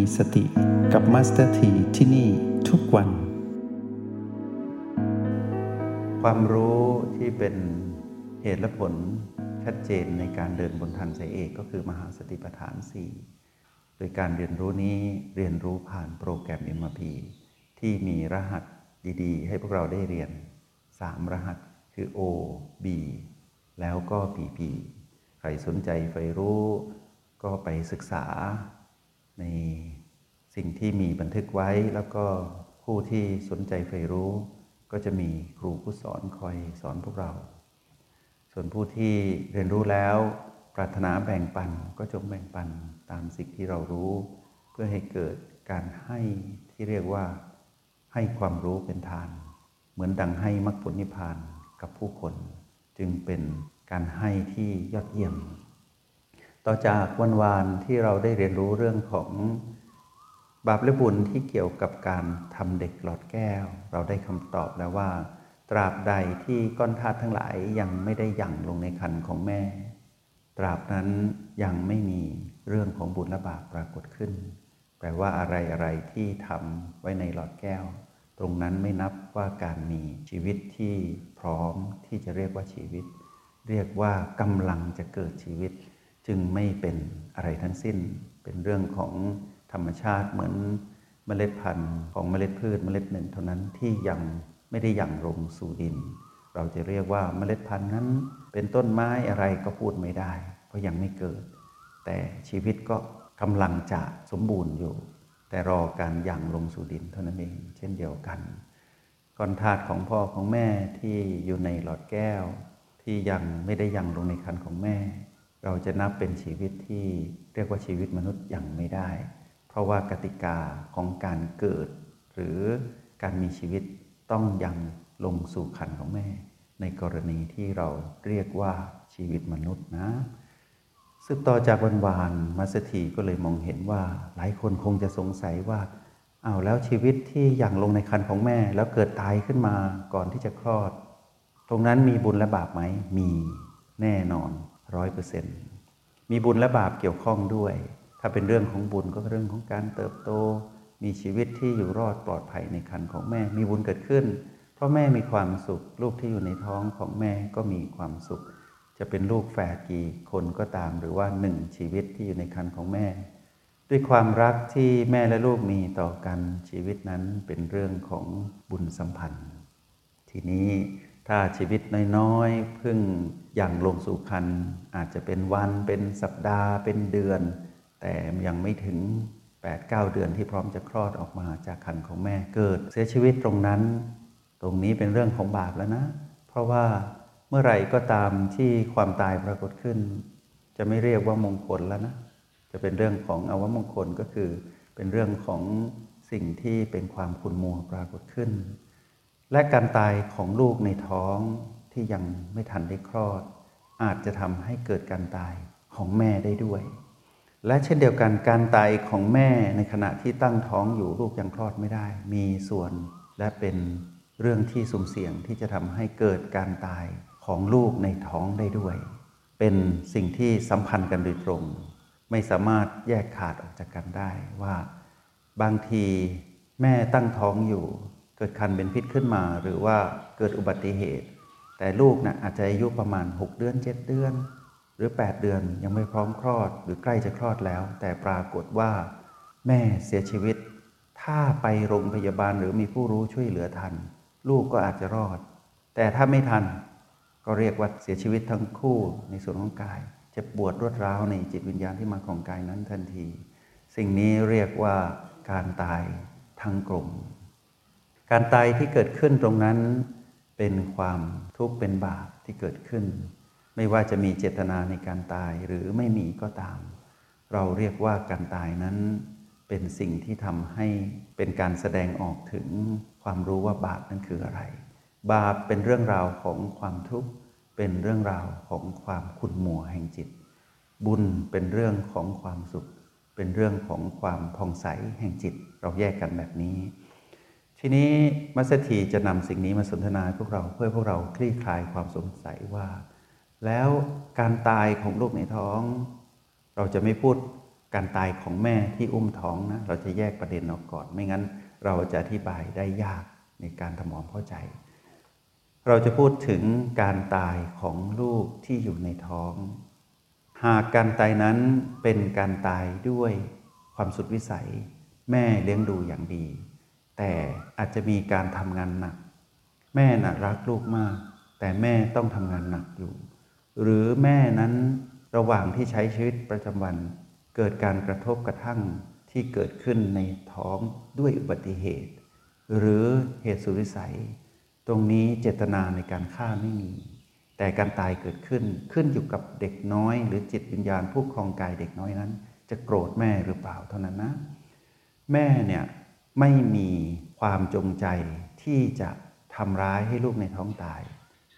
มีสติกับ Master T ที่นี่ทุกวัน ความรู้ที่เป็นเหตุและผลชัดเจนในการเดินบนทางสายเอกก็คือมหาสติปัฏฐาน 4 โดยการเรียนรู้นี้เรียนรู้ผ่านโปรแกรม MRP ที่มีรหัสดีๆ ให้พวกเราได้เรียน 3 รหัสคือ O B แล้วก็ PP ใครสนใจใฝ่รู้ก็ไปศึกษา ในสิ่งที่มีบันทึกไว้แล้วก็ผู้ที่สนใจใฝ่รู้ ก็จะมีครูผู้สอนคอยสอนพวกเรา ส่วนผู้ที่เรียนรู้แล้ว ปรารถนาแบ่งปันก็จงแบ่งปันตามสิ่งที่เรารู้ เพื่อให้เกิดการให้ที่เรียกว่าให้ความรู้เป็นทาน เหมือนดังให้มรรคผลนิพพานกับผู้คน จึงเป็นการให้ที่ยอดเยี่ยม ต่อจากวันวานที่เราได้เรียนรู้เรื่องของบาปและบุญที่เกี่ยวกับการทำเด็กหลอดแก้ว เราได้คำตอบแล้วว่า ตราบใดที่ก้อนธาตุทั้งหลายยังไม่ได้หยั่งลงในคันของแม่ ตราบนั้นยังไม่มีเรื่องของบุญและบาปปรากฏขึ้น แปลว่าอะไรอะไรที่ทำไว้ในหลอดแก้ว ตรงนั้นไม่นับว่าการมีชีวิตที่พร้อมที่จะเรียกว่าชีวิต เรียกว่ากำลังจะเกิดชีวิต จึงไม่เป็นอะไรทั้งสิ้น เป็นเรื่องของธรรมชาติเหมือนเมล็ดพันธุ์ของเมล็ดพืชเมล็ดหนึ่ง เท่านั้นที่ยังไม่ได้ยังลงสู่ดิน เราจะเรียกว่าเมล็ดพันธุ์นั้น เป็นต้นไม้อะไรก็พูดไม่ได้ เพราะยังไม่เกิด แต่ชีวิตก็กำลังจะสมบูรณ์อยู่ แต่รอการยังลงสู่ดินเท่านั้นเองเช่นเดียวกันก้อนธาตุของพ่อของแม่ที่อยู่ในหลอดแก้ว ที่ยังไม่ได้ยังลงในคันของแม่ เราจะนับเป็นชีวิตที่เรียกว่าชีวิตมนุษย์อยังไม่ได้ เพราะว่ากติกาของการเกิด หรือการมีชีวิตต้องยังลงสู่ขันของแม่ ในกรณีที่เราเรียกว่าชีวิตมนุษย์นะสืบต่อจากวันวานมาสถีก็เลยมองเห็นว่าหลายคนคงจะสงสัยว่าอ้าวแล้วชีวิตที่ยังลงในคันของแม่ แล้วเกิดตายขึ้นมาก่อนที่จะคลอด ตรงนั้นมีบุญและบาปไหมมีแน่นอน ร้อยเปอร์เซ็นต์มีบุญและบาปเกี่ยวข้องด้วย ถ้าเป็นเรื่องของบุญก็เรื่องของการเติบโต มีชีวิตที่อยู่รอดปลอดภัยในคันของแม่ มีบุญเกิดขึ้น เพราะแม่มีความสุข ลูกที่อยู่ในท้องของแม่ก็มีความสุข จะเป็นลูกแฝดกี่คนก็ตามหรือว่าหนึ่งชีวิตที่อยู่ในคันของแม่ ด้วยความรักที่แม่และลูกมีต่อกันชีวิตนั้นเป็นเรื่องของบุญสัมพันธ์ ทีนี้ ถ้าชีวิตน้อยๆเพิ่งอย่างลงสู่คันอาจจะเป็นวันเป็นสัปดาห์เป็นเดือน แต่ยังไม่ถึง 8-9 เดือนที่พร้อมจะคลอดออกมาจากคันของแม่เกิด เสียชีวิตตรงนั้น ตรงนี้เป็นเรื่องของบาปแล้วนะ เพราะว่าเมื่อไหร่ก็ตามที่ความตายปรากฏขึ้น จะไม่เรียกว่ามงคลแล้วนะ จะเป็นเรื่องของอวมงคลก็คือ เป็นเรื่องของสิ่งที่เป็นความขุ่นมัวปรากฏขึ้น และการตายของลูกในท้องที่ยังไม่ทันได้คลอด อาจจะทำให้เกิดการตายของแม่ได้ด้วย และเช่นเดียวกันการตายของแม่ในขณะที่ตั้งท้องอยู่ลูกยังคลอดไม่ได้ มีส่วนและเป็นเรื่องที่สุ่มเสี่ยงที่จะทำให้เกิดการตายของลูกในท้องได้ด้วย เป็นสิ่งที่สัมพันธ์กันโดยตรง ไม่สามารถแยกขาดออกจากกันได้ว่า บางทีแม่ตั้งท้องอยู่ เกิดคันเป็นพิษขึ้นมา หรือว่าเกิดอุบัติเหตุ แต่ลูกนะ่ะอาจจะอายุประมาณ 6 เดือน 7 เดือน หรือ 8 เดือนยังไม่พร้อมคลอด หรือใกล้จะคลอดแล้ว แต่ปรากฏว่า แม่เสียชีวิต ถ้าไปโรงพยาบาลหรือมีผู้รู้ช่วยเหลือทัน ลูกก็อาจจะรอด แต่ถ้าไม่ทันก็เรียกว่าเสียชีวิตทั้งคู่ในส่วนของกายเจ็บปวดรวดร้าวในจิตวิญญาณที่มาของกายนั้นทันที สิ่งนี้เรียกว่าการตายทั้งกลม การตายที่เกิดขึ้นตรงนั้นเป็นความทุกข์เป็นบาปที่เกิดขึ้น ไม่ว่าจะมีเจตนาในการตายหรือไม่มีก็ตาม เราเรียกว่าการตายนั้นเป็นสิ่งที่ทำให้เป็นการแสดงออกถึงความรู้ว่าบาปนั้นคืออะไร บาปเป็นเรื่องราวของความทุกข์เป็นเรื่องราวของความขุ่นมัวแห่งจิต บุญเป็นเรื่องของความสุข เป็นเรื่องของความผ่องใสแห่งจิต เราแยกกันแบบนี้ ทีนี้มัสถีจะนำสิ่งนี้มาสนทนาพวกเราเพื่อพวกเราคลี่คลายความสงสัยว่า แล้วการตายของลูกในท้อง เราจะไม่พูดการตายของแม่ที่อุ้มท้องนะเราจะแยกประเด็นออกก่อน ไม่งั้นเราจะอธิบายได้ยากในการทำความเข้าใจ เราจะพูดถึงการตายของลูกที่อยู่ในท้อง หากการตายนั้นเป็นการตายด้วยความสุดวิสัย แม่เลี้ยงดูอย่างดี แต่อาจจะมีการทำงานหนัก แม่น่ะรักลูกมาก แต่แม่ต้องทำงานหนักอยู่ หรือแม่นั้นระหว่างที่ใช้ชีวิตประจำวัน เกิดการกระทบกระทั่งที่เกิดขึ้นในท้องด้วยอุบัติเหตุ หรือเหตุสุริสัย ตรงนี้เจตนาในการฆ่าไม่มี แต่การตายเกิดขึ้นขึ้นอยู่กับเด็กน้อย หรือจิตวิญญาณผู้ครองกายเด็กน้อยนั้น จะโกรธแม่หรือเปล่าเท่านั้นนะ แม่เนี่ย ไม่มีความจงใจที่จะทำร้ายให้ลูกในท้องตาย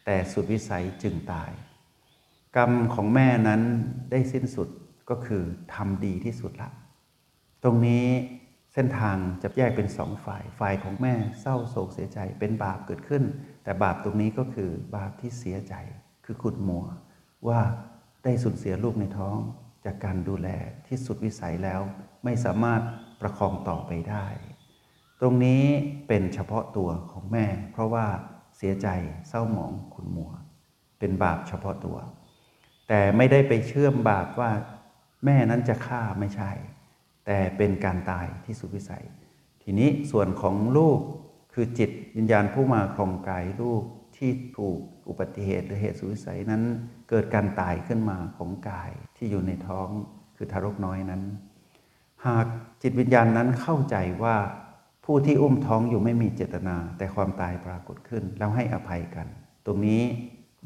แต่สุดวิสัยจึงตาย กรรมของแม่นั้นได้สิ้นสุดก็คือทำดีที่สุดละ ตรงนี้เส้นทางจะแยกเป็นสองฝ่าย ฝ่ายของแม่เศร้าโศกเสียใจ เป็นบาปเกิดขึ้น แต่บาปตรงนี้ก็คือบาปที่เสียใจ คือขุดมัว ว่าได้สูญเสียลูกในท้อง จากการดูแลที่สุดวิสัยแล้ว ไม่สามารถประคองต่อไปได้ ตรงนี้เป็นเฉพาะตัวของแม่ เพราะว่าเสียใจเศร้าหมองขุนมัว เป็นบาปเฉพาะตัว แต่ไม่ได้ไปเชื่อมบาปว่าแม่นั้นจะฆ่าไม่ใช่ แต่เป็นการตายที่สุดวิสัย ทีนี้ส่วนของลูกคือจิตวิญญาณผู้มาครองกายลูกที่ถูกอุบัติเหตุหรือเหตุสุวิสัยนั้นเกิดการตายขึ้นมาของกายที่อยู่ในท้องคือทารกน้อยนั้น หากจิตวิญญาณนั้นเข้าใจว่า ผู้ที่อุ้มท้องอยู่ไม่มีเจตนา แต่ความตายปรากฏขึ้น แล้วให้อภัยกัน ตรงนี้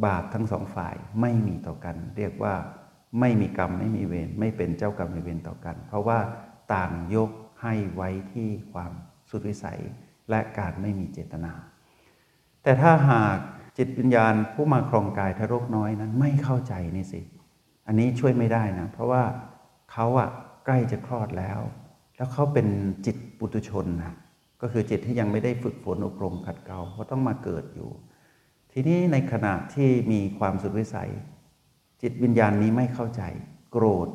บาปทั้งสองฝ่ายไม่มีต่อกัน เรียกว่าไม่มีกรรมไม่มีเวรไม่เป็นเจ้ากรรมในเวรต่อกัน เพราะว่าต่างยกให้ไว้ที่ความสุดวิสัย และการไม่มีเจตนา แต่ถ้าหากจิตวิญญาณผู้มาครองกายทารกน้อยนั้นไม่เข้าใจนี่สิ อันนี้ช่วยไม่ได้นะ เพราะว่าเขาอะใกล้จะคลอดแล้ว แล้วเขาเป็นจิตปุตุชนนะ ก็คือจิตที่ยังไม่ได้ฝึกฝนอบรมขัดเกลาเพราะต้องมาเกิดอยู่ ทีนี้ในขณะที่มีความสุดวิสัย จิตวิญญาณนี้ไม่เข้าใจ โกรธ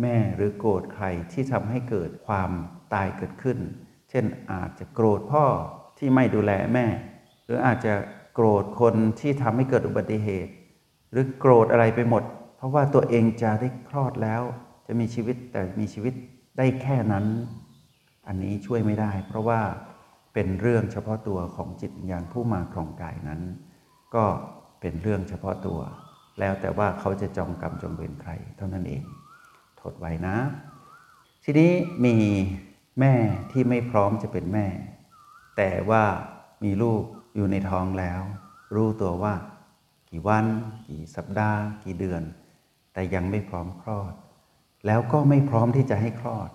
แม่หรือโกรธใครที่ทำให้เกิดความตายเกิดขึ้น เช่นอาจจะโกรธพ่อที่ไม่ดูแลแม่ หรืออาจจะโกรธคนที่ทำให้เกิดอุบัติเหตุ หรือโกรธอะไรไปหมด เพราะว่าตัวเองจะได้คลอดแล้ว จะมีชีวิตแต่มีชีวิตได้แค่นั้น อันนี้ช่วยไม่ได้ เพราะว่าเป็นเรื่องเฉพาะตัวของจิตวิญญาณผู้มาครองกายนั้น ก็เป็นเรื่องเฉพาะตัว แล้วแต่ว่าเขาจะจองกรรมจองเวรใครเท่านั้นเองทดไว้นะ ทีนี้มีแม่ที่ไม่พร้อมจะเป็นแม่ แต่ว่ามีลูกอยู่ในท้องแล้ว รู้ตัวว่า กี่วัน กี่สัปดาห์ กี่เดือน แต่ยังไม่พร้อมคลอด แล้วก็ไม่พร้อมที่จะให้คลอด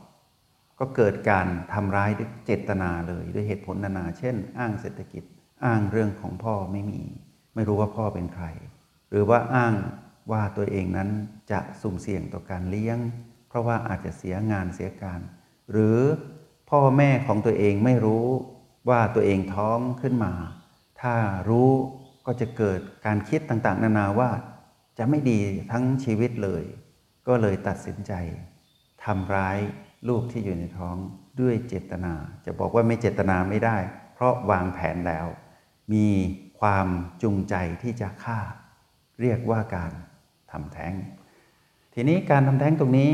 ก็เกิดการทำร้ายด้วยเจตนาเลยด้วยเหตุผลนานา เช่น อ้างเศรษฐกิจ อ้างเรื่องของพ่อไม่มี ไม่รู้ว่าพ่อเป็นใคร หรือว่าอ้างว่าตัวเองนั้นจะสุ่มเสี่ยงต่อการเลี้ยง เพราะว่าอาจจะเสียงานเสียการ หรือพ่อแม่ของตัวเองไม่รู้ว่าตัวเองท้องขึ้นมา ถ้ารู้ก็จะเกิดการคิดต่างๆ นานาว่าจะไม่ดีทั้งชีวิตเลย ก็เลยตัดสินใจ ทำร้ายลูกที่อยู่ในท้องด้วยเจตนา จะบอกว่าไม่เจตนาไม่ได้ เพราะวางแผนแล้ว มีความจูงใจที่จะฆ่า เรียกว่าการทำแท้ง ทีนี้การทำแท้งตรงนี้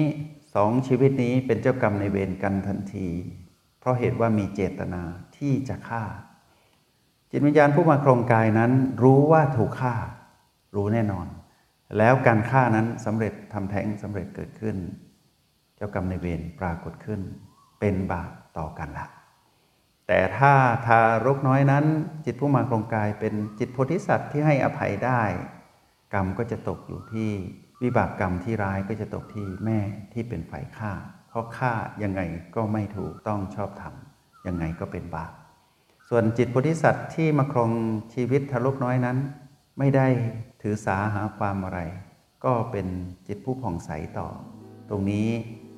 สองชีวิตนี้เป็นเจ้ากรรมในเวรกันทันที เพราะเหตุว่ามีเจตนาที่จะฆ่า จิตวิญญาณผู้มาโครงกายนั้น รู้ว่าถูกฆ่า รู้แน่นอน แล้วการฆ่านั้นสำเร็จทำแท้งสำเร็จเกิดขึ้น เจ้ากรรมในเวรปรากฏขึ้น เป็นบาปต่อกันละแต่ถ้าทารกน้อยนั้น จิตผู้มาครงกายเป็นจิตโพธิสัตว์ที่ให้อภัยได้ กรรมก็จะตกอยู่ที่วิบากกรรมที่ร้ายก็จะตกที่แม่ที่เป็นฝ่ายฆ่า เพราะฆ่ายังไงก็ไม่ถูกต้องชอบธรรมยังไงก็เป็นบาปส่วนจิตโพธิสัตว์ที่มาครองชีวิตทารกน้อยนั้น ไม่ได้ถือสาหาความอะไร ก็เป็นจิตผู้ผ่องใสต่อ ตรงนี้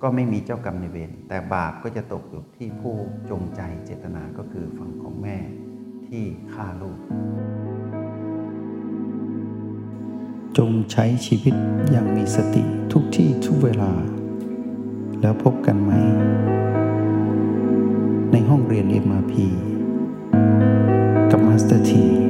ก็ไม่มีเจ้ากรรมในเวรแต่บาปก็จะตกอยู่ที่ผู้จงใจเจตนาก็คือฝั่งของแม่ที่ฆ่าลูก จงใช้ชีวิตอย่างมีสติทุกที่ทุกเวลา แล้วพบกันไหม ในห้องเรียน MRP กับมาสเตอร์ที